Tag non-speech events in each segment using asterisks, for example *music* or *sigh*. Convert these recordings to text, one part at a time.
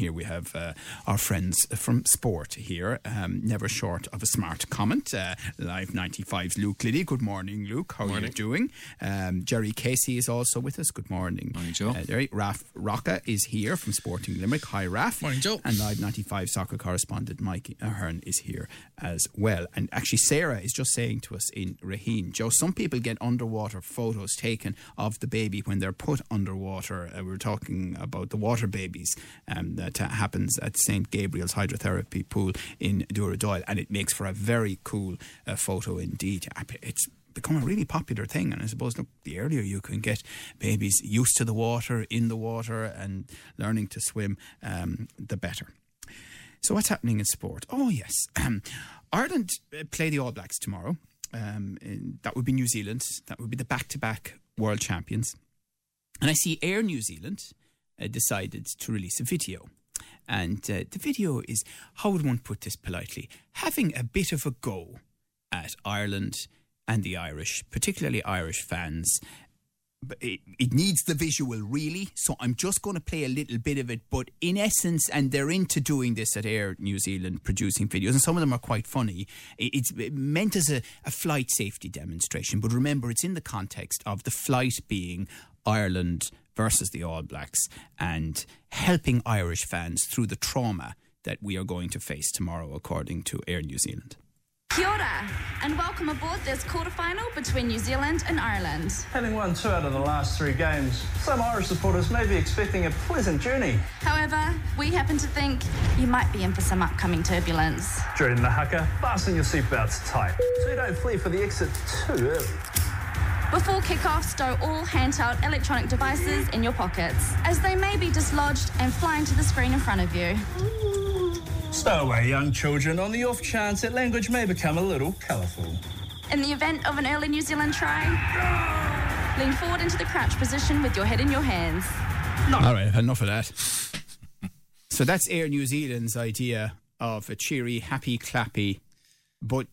Here we have uh, our friends from sport here, um, never short of a smart comment. Uh, Live 95's Luke Liddy. Good morning, Luke. How are you doing? Um, Jerry Casey is also with us. Good morning. Morning, Joe. Uh, Jerry, Raf Rocca is here from Sporting Limerick. Hi, Raf. Morning, Joe. And Live 95 soccer correspondent Mike Ahern is here as well. And actually, Sarah is just saying to us in Raheen, Joe, some people get underwater photos taken of the baby when they're put underwater. Uh, we were talking about the water babies um, that uh, happens at St. Gabriel's Hydrotherapy Pool in Dooradoyle, and it makes for a very cool uh, photo indeed. It's become a really popular thing, and I suppose look, the earlier you can get babies used to the water, in the water, and learning to swim, um, the better. So, what's happening in sport? Oh, yes. *clears throat* Ireland uh, play the All Blacks tomorrow. Um, that would be New Zealand. That would be the back to back world champions. And I see Air New Zealand uh, decided to release a video. And uh, the video is, how would one put this politely, having a bit of a go at Ireland and the Irish, particularly Irish fans. But it, it needs the visual, really. So I'm just going to play a little bit of it. But in essence, and they're into doing this at Air New Zealand, producing videos, and some of them are quite funny. It's meant as a, a flight safety demonstration. But remember, it's in the context of the flight being Ireland versus the All Blacks and helping Irish fans through the trauma that we are going to face tomorrow, according to Air New Zealand. Kia ora, and welcome aboard this quarterfinal between New Zealand and Ireland. Having won two out of the last three games, some Irish supporters may be expecting a pleasant journey. However, we happen to think you might be in for some upcoming turbulence. During the haka, fasten your seatbelts tight so you don't flee for the exit too early. Before kick-off, stow all handheld electronic devices in your pockets, as they may be dislodged and fly into the screen in front of you. Stow away, young children, on the off chance that language may become a little colourful. In the event of an early New Zealand try, lean forward into the crouch position with your head in your hands. All right, enough of that. *laughs* so that's Air New Zealand's idea of a cheery, happy, clappy. But,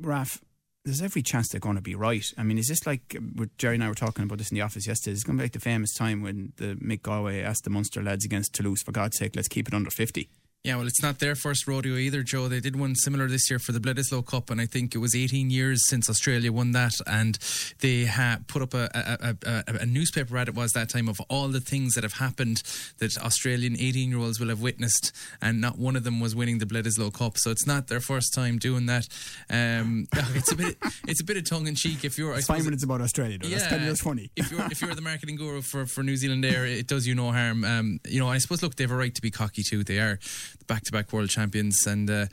Raf, there's every chance they're going to be right. I mean, is this like uh, Jerry and I were talking about this in the office yesterday? It's going to be like the famous time when the Mick Galwey asked the Munster lads against Toulouse, for God's sake, let's keep it under 50. Yeah, well, it's not their first rodeo either, Joe. They did one similar this year for the Bledisloe Cup, and I think it was 18 years since Australia won that. And they ha- put up a, a, a, a, newspaper ad, it was that time, of all the things that have happened that Australian 18 year olds will have witnessed, and not one of them was winning the Bledisloe Cup. So it's not their first time doing that. Um, *laughs* it's a bit, it's a bit of tongue in cheek. If you're, It's suppose when it's about Australia, though. That's of just funny. if you're if you're the marketing guru for, for New Zealand Air, it does you no harm. Um, you know, I suppose look, they have a right to be cocky too. They are the back-to-back world champions, and uh,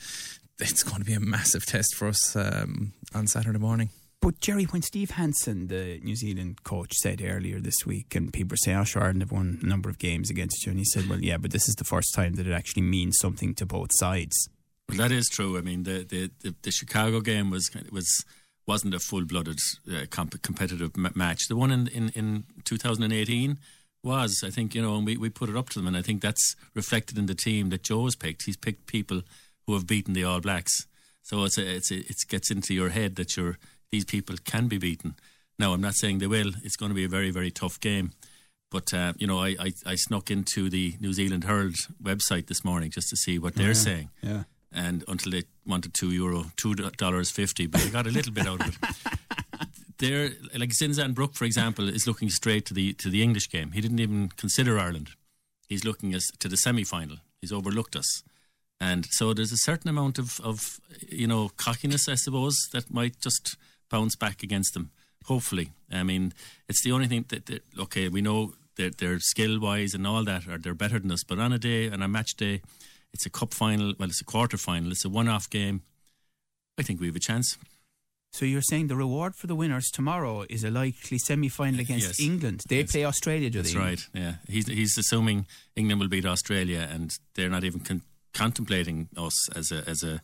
it's going to be a massive test for us um, on Saturday morning. But Jerry, when Steve Hansen, the New Zealand coach, said earlier this week, and people were saying, "Oh, sure, Ireland have won a number of games against you," and he said, "Well, yeah, but this is the first time that it actually means something to both sides." Well, that is true. I mean, the the, the, the Chicago game was was wasn't a full blooded uh, comp- competitive m- match. The one in, in, in 2018 was. I think you know, and we, we put it up to them, and I think that's reflected in the team that Joe has picked. He's picked people who have beaten the All Blacks. So it's a, it's a, it gets into your head that you're these people can be beaten. Now, I'm not saying they will. It's going to be a very very tough game. But uh, you know, I, I, I snuck into the New Zealand Herald website this morning just to see what they're saying Yeah. and until they wanted two euro, two dollars fifty, but they got a little bit out of it. *laughs* They're like Zinzan Brooke, for example, is looking straight to the to the English game. He didn't even consider Ireland. He's looking as to the semi final. He's overlooked us, and so there's a certain amount of of you know cockiness, I suppose, that might just bounce back against them. Hopefully, I mean, it's the only thing that, that okay, we know that they're skill wise and all that, or they're better than us. But on a day, on a match day, it's a cup final. Well, it's a quarter final. It's a one off game. I think we have a chance. So you're saying the reward for the winners tomorrow is a likely semi-final against Yes. England? They play Australia, do That's they? right. Yeah, he's he's assuming England will beat Australia, and they're not even con- contemplating us as a as a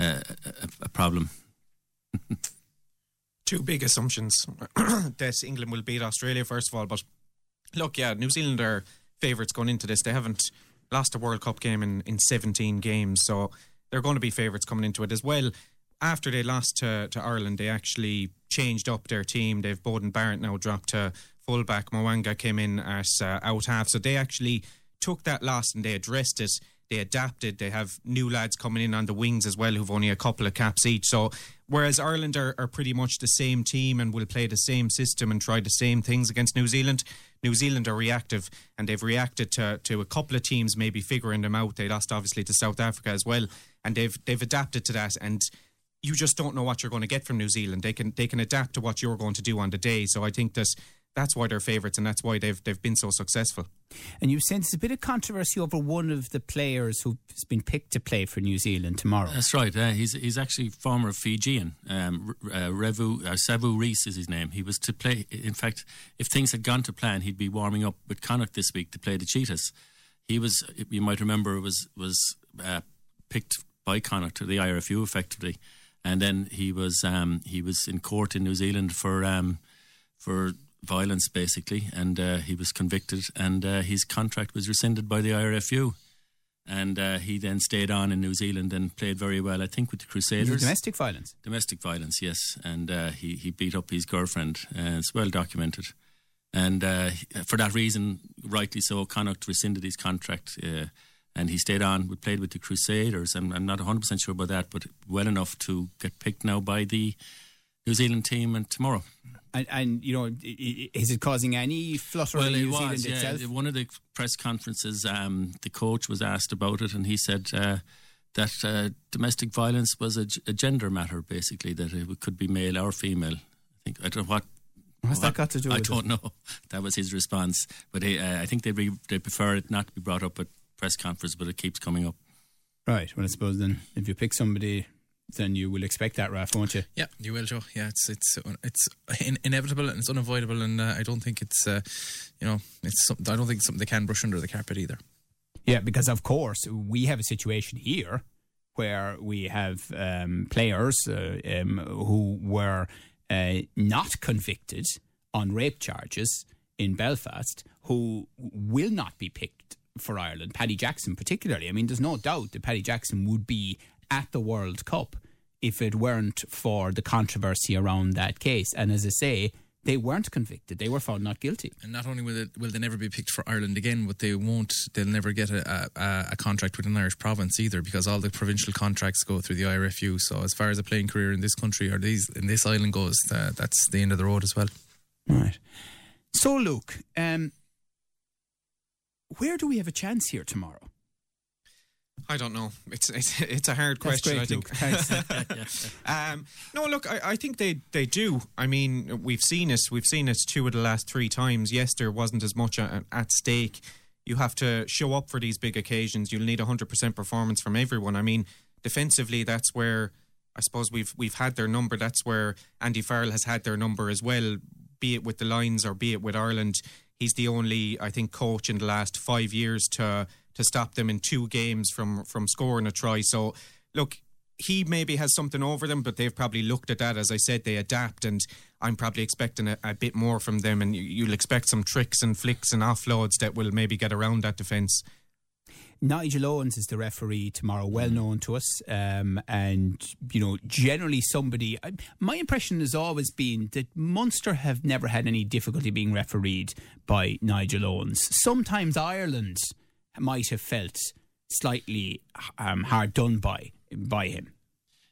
a, a, a problem. *laughs* two big assumptions *clears throat* that England will beat Australia first of all. But look, yeah, New Zealand are favourites going into this. They haven't lost a World Cup game in, in 17 games, so they're going to be favourites coming into it as well. After they lost to, to Ireland, they actually changed up their team. They've Beauden Barrett now dropped to fullback. Mo'unga came in as uh, out half. So they actually took that loss and they addressed it. They adapted. They have new lads coming in on the wings as well who've only a couple of caps each. So whereas Ireland are, are pretty much the same team and will play the same system and try the same things against New Zealand, New Zealand are reactive and they've reacted to, to a couple of teams maybe figuring them out. They lost obviously to South Africa as well, and they've they've adapted to that and you just don't know what you're going to get from New Zealand. They can they can adapt to what you're going to do on the day. So I think that that's why they're favourites and that's why they've they've been so successful. And you sense a bit of controversy over one of the players who's been picked to play for New Zealand tomorrow. That's right. Uh, he's he's actually former Fijian. Um, uh, Revu uh, Sevu Reece is his name. He was to play. In fact, if things had gone to plan, he'd be warming up with Connacht this week to play the Cheetahs. He was, you might remember, was was uh, picked by Connacht to the IRFU effectively, and then he was um, he was in court in New Zealand for um, for violence basically, and uh, he was convicted, and uh, his contract was rescinded by the IRFU. And uh, he then stayed on in New Zealand and played very well, I think, with the Crusaders. Domestic violence. Domestic violence, yes. And uh, he, he beat up his girlfriend. Uh, it's well documented. And uh, for that reason, rightly so, Connacht rescinded his contract uh, and he stayed on. We played with the Crusaders. I'm, I'm not 100% sure about that, but well enough to get picked now by the New Zealand team and tomorrow. And, and you know, is it causing any flutter Well, in New was. Zealand Yeah, itself? one of the press conferences, um, the coach was asked about it, and he said uh, that uh, domestic violence was a, gender matter, basically, that it could be male or female. I think I don't know what. What's that got to do I with it? don't know. *laughs* That was his response, but he, uh, I think they re- they prefer it not to be brought up at press conference, but it keeps coming up. Right. Well, I suppose then if you pick somebody, then you will expect that, Raf, won't you? Yeah, you will, Joe. Yeah, it's it's it's in, inevitable and it's unavoidable, and uh, I don't think it's uh, you know it's some, I don't think it's something they can brush under the carpet either. Yeah, because of course we have a situation here where we have um, players uh, um, who were uh, not convicted on rape charges in Belfast who will not be picked for Ireland. Paddy Jackson, particularly. I mean, there's no doubt that Paddy Jackson would be at the World Cup if it weren't for the controversy around that case. And as I say, they weren't convicted; they were found not guilty. And not only will it, will they never be picked for Ireland again, but they won't. They'll never get a, a, a contract with an Irish province either, because all the provincial contracts go through the IRFU. So as far as a playing career in this country or these in this island goes, uh, that's the end of the road as well. Right. So, Luke, um, where do we have a chance here tomorrow? I don't know. It's it's, it's a hard That's question. great, I think. *laughs* *laughs* Um, no, look, I, I think they, they do. I mean, we've seen it. We've seen it two of the last three times. Yes, there wasn't as much at, at stake. You have to show up for these big occasions. You'll need 100% performance from everyone. I mean, defensively, that's where I suppose we've we've had their number. That's where Andy Farrell has had their number as well, be it with the Lions or be it with Ireland. He's the only, I think, coach in the last five years to to stop them in two games from from scoring a try. So, look, he maybe has something over them, but they've probably looked at that. As I said, they adapt, and I'm probably expecting a, a bit more from them. And you, you'll expect some tricks and flicks and offloads that will maybe get around that defence. Nigel Owens is the referee tomorrow, well known to us, um, and you know, generally somebody. I, my impression has always been that Munster have never had any difficulty being refereed by Nigel Owens. Sometimes Ireland might have felt slightly um, hard done by by him.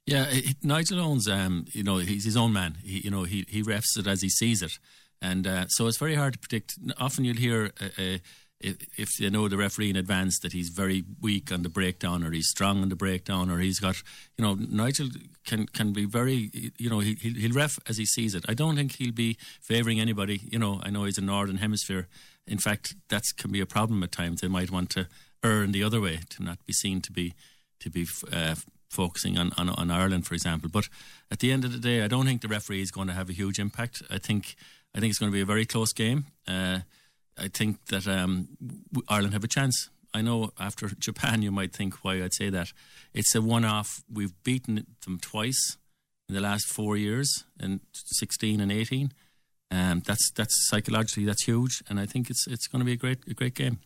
Yeah, it, Nigel Owens, um, you know, he's his own man. He, you know, he he refs it as he sees it, and uh, so it's very hard to predict. Often you'll hear. Uh, uh, if, you know the referee in advance that he's very weak on the breakdown or he's strong on the breakdown or he's got you know Nigel can can be very you know he, he'll, he'll ref as he sees it. I don't think he'll be favouring anybody. You know I know he's a northern hemisphere. In fact that can be a problem at times. They might want to err in the other way to not be seen to be to be uh, focusing on, on on Ireland for example. But at the end of the day I don't think the referee is going to have a huge impact. I think I think it's going to be a very close game. Uh, I think that um, Ireland have a chance. I know after *laughs* Japan, you might think why I'd say that. It's a one off. We've beaten them twice in the last four years, in 16 and 18. Um, that's that's psychologically that's huge, and I think it's it's going to be a great a great game.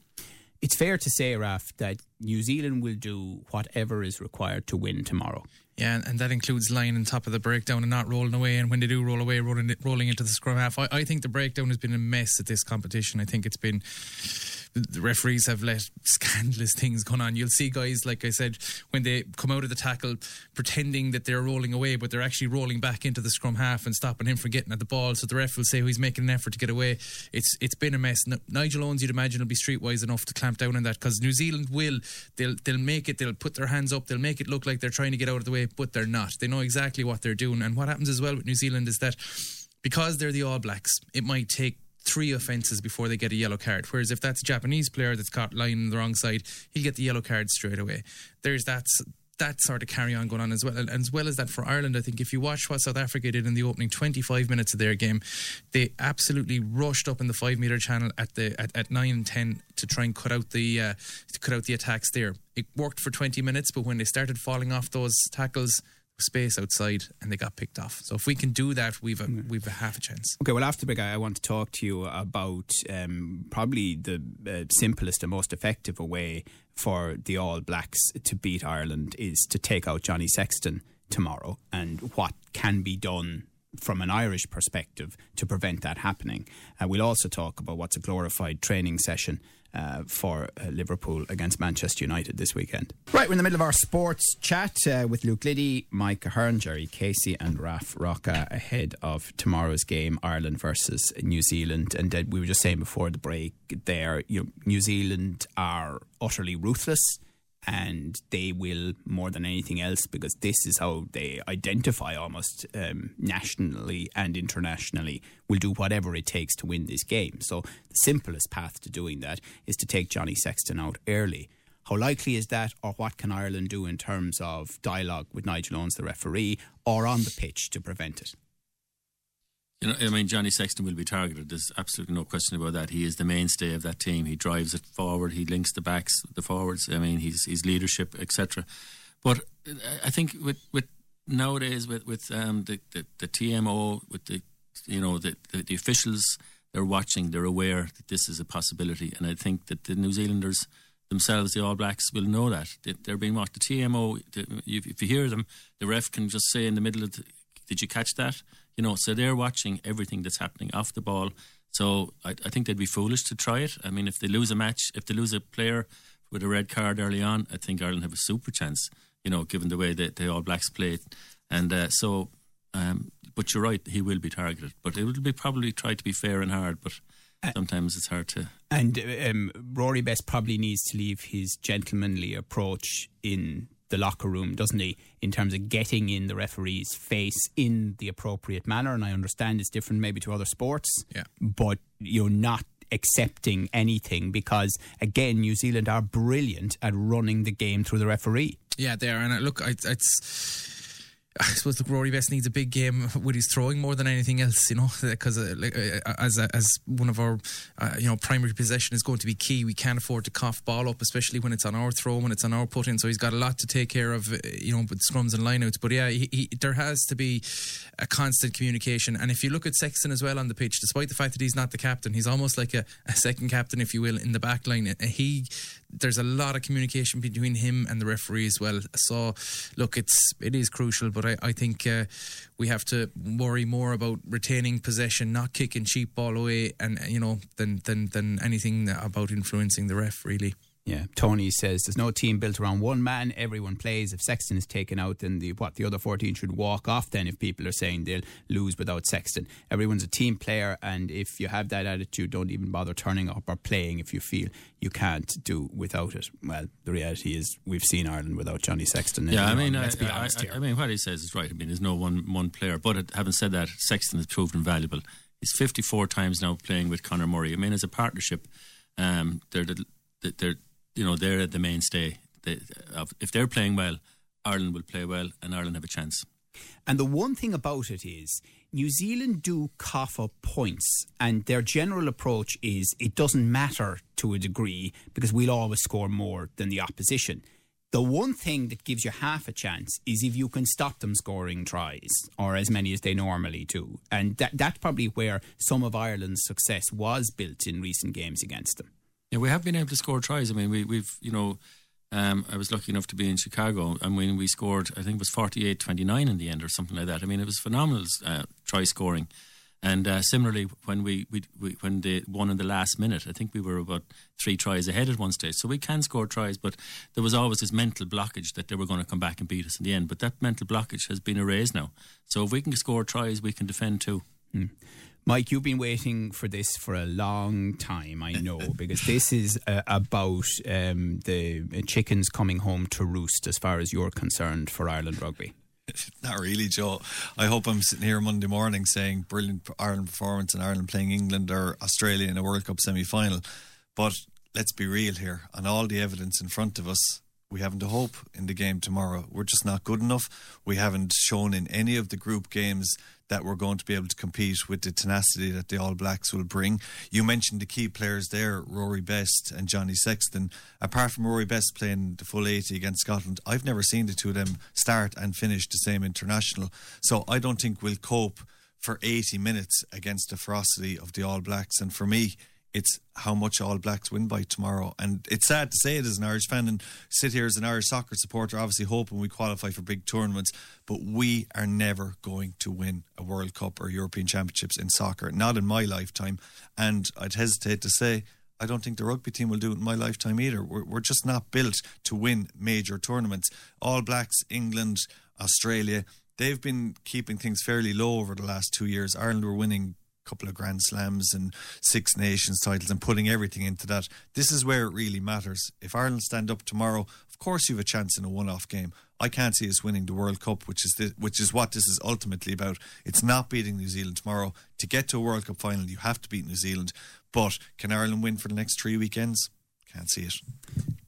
it's fair to say, Raf, that New Zealand will do whatever is required to win tomorrow. Yeah, and, that includes lying on top of the breakdown and not rolling away. And when they do roll away, rolling rolling into the scrum half. I, I think the breakdown has been a mess at this competition. I think it's been the referees have let scandalous things go on. You'll see guys, like I said, when they come out of the tackle, pretending that they're rolling away, but they're actually rolling back into the scrum half and stopping him from getting at the ball. So the ref will say, oh, he's making an effort to get away. It's it's been a mess. Nigel Owens, you'd imagine, will be streetwise enough to clamp down on that because New Zealand will. They'll they'll make it. They'll put their hands up. They'll make it look like they're trying to get out of the way, but they're not. They know exactly what they're doing. And what happens as well with New Zealand is that because they're the All Blacks, it might take three offences before they get a yellow card. Whereas if that's a Japanese player that's caught lying on the wrong side, he'll get the yellow card straight away. There's that that sort of carry on going on as well. And as well as that for Ireland, I think if you watch what South Africa did in the opening 25 minutes of their game, they absolutely rushed up in the five meter channel at the at, at nine and ten to try and cut out the uh, to cut out the attacks there. It worked for 20 minutes, but when they started falling off those tackles, space outside and they got picked off. So if we can do that, we've a, we've a half a chance. Okay, well, after the break, I want to talk to you about um, probably the uh, simplest and most effective way for the All Blacks to beat Ireland is to take out Johnny Sexton tomorrow and what can be done from an Irish perspective to prevent that happening. Uh, we'll also talk about what's a glorified training session uh, for uh, Liverpool against Manchester United this weekend. Right, we're in the middle of our sports chat uh, with Luke Liddy, Mike Ahern, Jerry Casey, and Raf Rocca ahead of tomorrow's game, Ireland versus New Zealand. And uh, we were just saying before the break there, you know, New Zealand are utterly ruthless and they will more than anything else because this is how they identify almost um, nationally and internationally will do whatever it takes to win this game. So the simplest path to doing that is to take Johnny Sexton out early. How likely is that or what can Ireland do in terms of dialogue with Nigel Owens the referee or on the pitch to prevent it you know, I mean, Johnny Sexton will be targeted. There's absolutely no question about that. He is the mainstay of that team. He drives it forward. He links the backs, the forwards. I mean, he's his leadership, etc. But I think with with nowadays with with um, the, the, the TMO, with the you know the, the, the officials, they're watching. They're aware that this is a possibility, and I think that the New Zealanders themselves, the All Blacks, will know that they're being watched. The TMO, if you hear them, the ref can just say in the middle of, the, "Did you catch that?" You know, so they're watching everything that's happening off the ball. So I, I think they'd be foolish to try it. I mean, if they lose a match, if they lose a player with a red card early on, I think Ireland have a super chance. You know, given the way that the All Blacks played, and uh, so. Um, but you're right, he will be targeted. But it will be probably try to be fair and hard. But sometimes it's hard to. And um, Rory Best probably needs to leave his gentlemanly approach in the locker room, doesn't he, in terms of getting in the referee's face in the appropriate manner? And I understand it's different maybe to other sports, yeah. but you're not accepting anything because, again, New Zealand are brilliant at running the game through the referee. Yeah, they are. And look, it's I suppose the Rory Best needs a big game with his throwing more than anything else, you know, *laughs* because uh, like, uh, as uh, as one of our uh, you know primary possession is going to be key. We can't afford to cough ball up, especially when it's on our throw, when it's on our put in. So he's got a lot to take care of, uh, you know, with scrums and lineouts. But yeah, he, he, there has to be a constant communication. And if you look at Sexton as well on the pitch, despite the fact that he's not the captain, he's almost like a, a second captain, if you will, in the back line. He there's a lot of communication between him and the referee as well. So look, it's it is crucial, but I, I think uh, we have to worry more about retaining possession, not kicking cheap ball away, and you know than than than anything about influencing the ref really. Yeah, Tony says there's no team built around one man. Everyone plays. If Sexton is taken out, then the what the other 14 should walk off. Then, if people are saying they'll lose without Sexton, everyone's a team player, and if you have that attitude, don't even bother turning up or playing if you feel you can't do without it. Well, the reality is we've seen Ireland without Johnny Sexton. Yeah, I mean, let's I, be I, honest I, here. I mean, what he says is right. I mean, there's no one one player, but having said that, Sexton has proven invaluable. He's 54 times now playing with Conor Murray. I mean, as a partnership, um, they're the, they're you know they're the mainstay. They, if they're playing well, Ireland will play well, and Ireland have a chance. And the one thing about it is, New Zealand do cough up points, and their general approach is it doesn't matter to a degree because we'll always score more than the opposition. The one thing that gives you half a chance is if you can stop them scoring tries or as many as they normally do. And that, that's probably where some of Ireland's success was built in recent games against them. Yeah, we have been able to score tries. I mean, we, we've, you know, um, I was lucky enough to be in Chicago, and when we scored, I think it was 48 29 in the end or something like that. I mean, it was phenomenal uh, try scoring. And uh, similarly, when we, we, we when they won in the last minute, I think we were about three tries ahead at one stage. So we can score tries, but there was always this mental blockage that they were going to come back and beat us in the end. But that mental blockage has been erased now. So if we can score tries, we can defend too. Mm. Mike, you've been waiting for this for a long time, I know, *laughs* because this is uh, about um, the chickens coming home to roost as far as you're concerned for Ireland rugby. *laughs* Not really, Joe. I hope I'm sitting here Monday morning saying brilliant Ireland performance and Ireland playing England or Australia in a World Cup semi final. But let's be real here. On all the evidence in front of us, we haven't a hope in the game tomorrow. We're just not good enough. We haven't shown in any of the group games that we're going to be able to compete with the tenacity that the All Blacks will bring. You mentioned the key players there, Rory Best and Johnny Sexton. Apart from Rory Best playing the full 80 against Scotland, I've never seen the two of them start and finish the same international. So I don't think we'll cope for 80 minutes against the ferocity of the All Blacks. And for me, it's how much All Blacks win by tomorrow. And it's sad to say it as an Irish fan and sit here as an Irish soccer supporter, obviously hoping we qualify for big tournaments, but we are never going to win a World Cup or European Championships in soccer, not in my lifetime. And I'd hesitate to say, I don't think the rugby team will do it in my lifetime either. We're, we're just not built to win major tournaments. All Blacks, England, Australia, they've been keeping things fairly low over the last two years. Ireland were winning couple of Grand Slams and Six Nations titles and putting everything into that. This is where it really matters. If Ireland stand up tomorrow, of course you have a chance in a one-off game. I can't see us winning the World Cup, which is the, which is what this is ultimately about. It's not beating New Zealand tomorrow. To get to a World Cup final, you have to beat New Zealand. But can Ireland win for the next three weekends? Can't see it.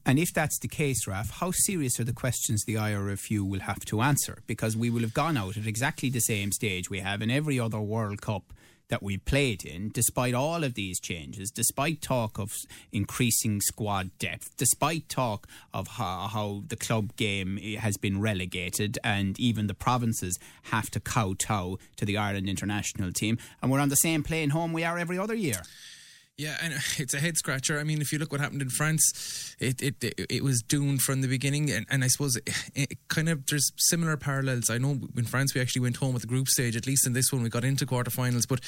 And if that's the case, Raf, how serious are the questions the IRFU will have to answer? Because we will have gone out at exactly the same stage we have in every other World Cup that we played in, despite all of these changes, despite talk of increasing squad depth, despite talk of how, how the club game eh, has been relegated and even the provinces have to kowtow to the Ireland international team. And we're on the same plane home we are every other year. Yeah, and *laughs* it's a head scratcher. I mean, if you look what happened in France, it it it, was doomed from the beginning, and, and I suppose it, it kind of there's similar parallels. I know in France we actually went home at the group stage. At least in this one, we got into quarterfinals. But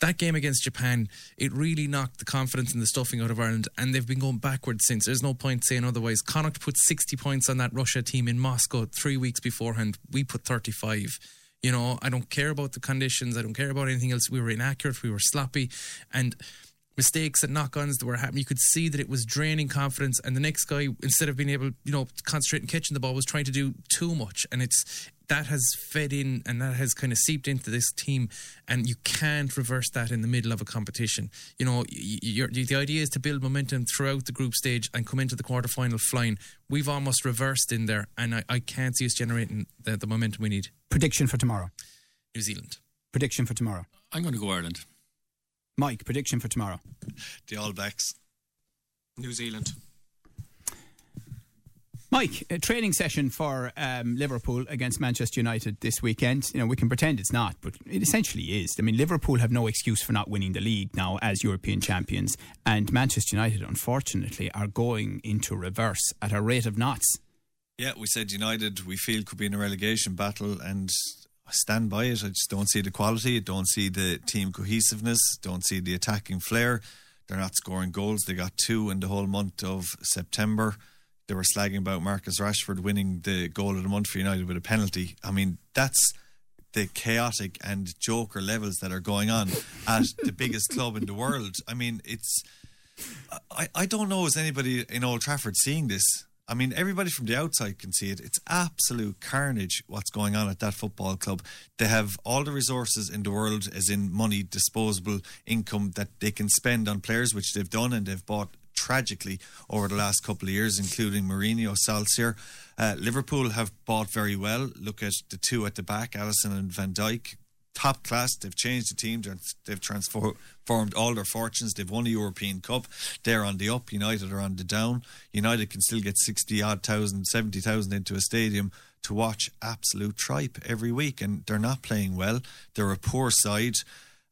that game against Japan, it really knocked the confidence and the stuffing out of Ireland, and they've been going backwards since. There's no point saying otherwise. Connacht put 60 points on that Russia team in Moscow three weeks beforehand. We put 35. You know, I don't care about the conditions. I don't care about anything else. We were inaccurate. We were sloppy, and mistakes and knock-ons that were happening. You could see that it was draining confidence, and the next guy, instead of being able, you know, to concentrate and catching the ball, was trying to do too much, and it's that has fed in and that has kind of seeped into this team, and you can't reverse that in the middle of a competition. You know, the idea is to build momentum throughout the group stage and come into the quarterfinal flying. We've almost reversed in there, and I, I can't see us generating the, the momentum we need. Prediction for tomorrow: New Zealand. Prediction for tomorrow: I'm going to go Ireland. Mike, prediction for tomorrow. The All Blacks. New Zealand. Mike, a training session for um, Liverpool against Manchester United this weekend. You know, we can pretend it's not, but it essentially is. I mean, Liverpool have no excuse for not winning the league now as European champions, and Manchester United, unfortunately, are going into reverse at a rate of knots. Yeah, we said United we feel could be in a relegation battle, and I stand by it. I just don't see the quality. I don't see the team cohesiveness. Don't see the attacking flair. They're not scoring goals. They got two in the whole month of September. They were slagging about Marcus Rashford winning the goal of the month for United with a penalty. I mean, that's the chaotic and joker levels that are going on at the biggest club in the world. I mean, it's. I, I don't know is anybody in Old Trafford seeing this. I mean, everybody from the outside can see it. It's absolute carnage what's going on at that football club. They have all the resources in the world, as in money, disposable income that they can spend on players, which they've done and they've bought tragically over the last couple of years, including Mourinho, Solskjaer. Uh, Liverpool have bought very well. Look at the two at the back, Alisson and Van Dijk top class. They've changed the team. They've transformed all their fortunes. They've won a European Cup. They're on the up. United are on the down. United can still get 60 odd thousand, 70,000 into a stadium to watch absolute tripe every week. And they're not playing well. They're a poor side.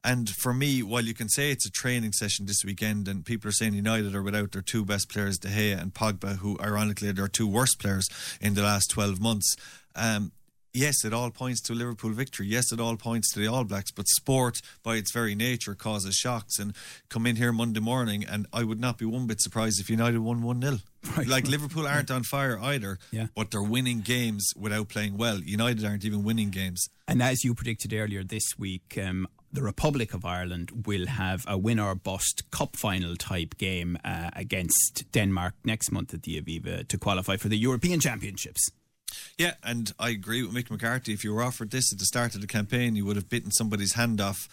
And for me, while you can say it's a training session this weekend, and people are saying United are without their two best players, De Gea and Pogba, who ironically are their two worst players in the last 12 months. Um, yes, it all points to a Liverpool victory. Yes, it all points to the All Blacks. But sport, by its very nature, causes shocks. And come in here Monday morning, and I would not be one bit surprised if United won 1 0. *laughs* Right. Like Liverpool aren't on fire either, Yeah. but they're winning games without playing well. United aren't even winning games. And as you predicted earlier this week, um, the Republic of Ireland will have a win or bust cup final type game uh, against Denmark next month at the Aviva to qualify for the European Championships. Yeah, and I agree with Mick McCarthy. If you were offered this at the start of the campaign, you would have bitten somebody's hand off.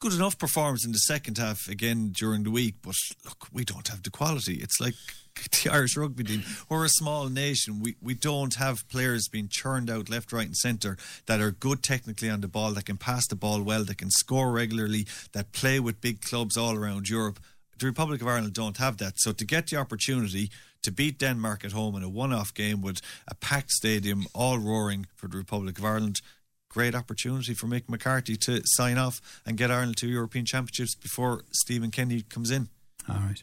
Good enough performance in the second half again during the week, but look, we don't have the quality. It's like *laughs* the Irish rugby team. We're a small nation. We we don't have players being churned out left, right, and centre that are good technically on the ball, that can pass the ball well, that can score regularly, that play with big clubs all around Europe. The Republic of Ireland don't have that. So to get the opportunity to beat Denmark at home in a one-off game with a packed stadium, all roaring for the Republic of Ireland. Great opportunity for Mick McCarthy to sign off and get Ireland to European Championships before Stephen Kenny comes in. All right.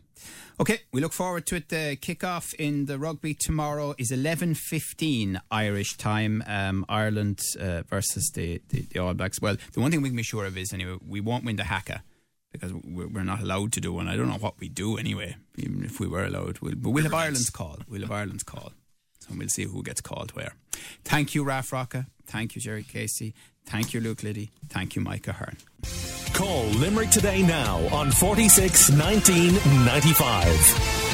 Okay, we look forward to it. The kickoff in the rugby tomorrow is eleven fifteen Irish time. Um, Ireland uh, versus the, the the All Blacks. Well, the one thing we can be sure of is anyway we won't win the haka because we're, not allowed to do one. I don't know what we do anyway. Even if we were allowed, we'll, but we'll have Ireland's call. We'll have Ireland's call. So we'll see who gets called where. Thank you, Raf Rocca. Thank you, Jerry Casey. Thank you, Luke Liddy. Thank you, Mike Ahern. Call Limerick today now on 46 19 95.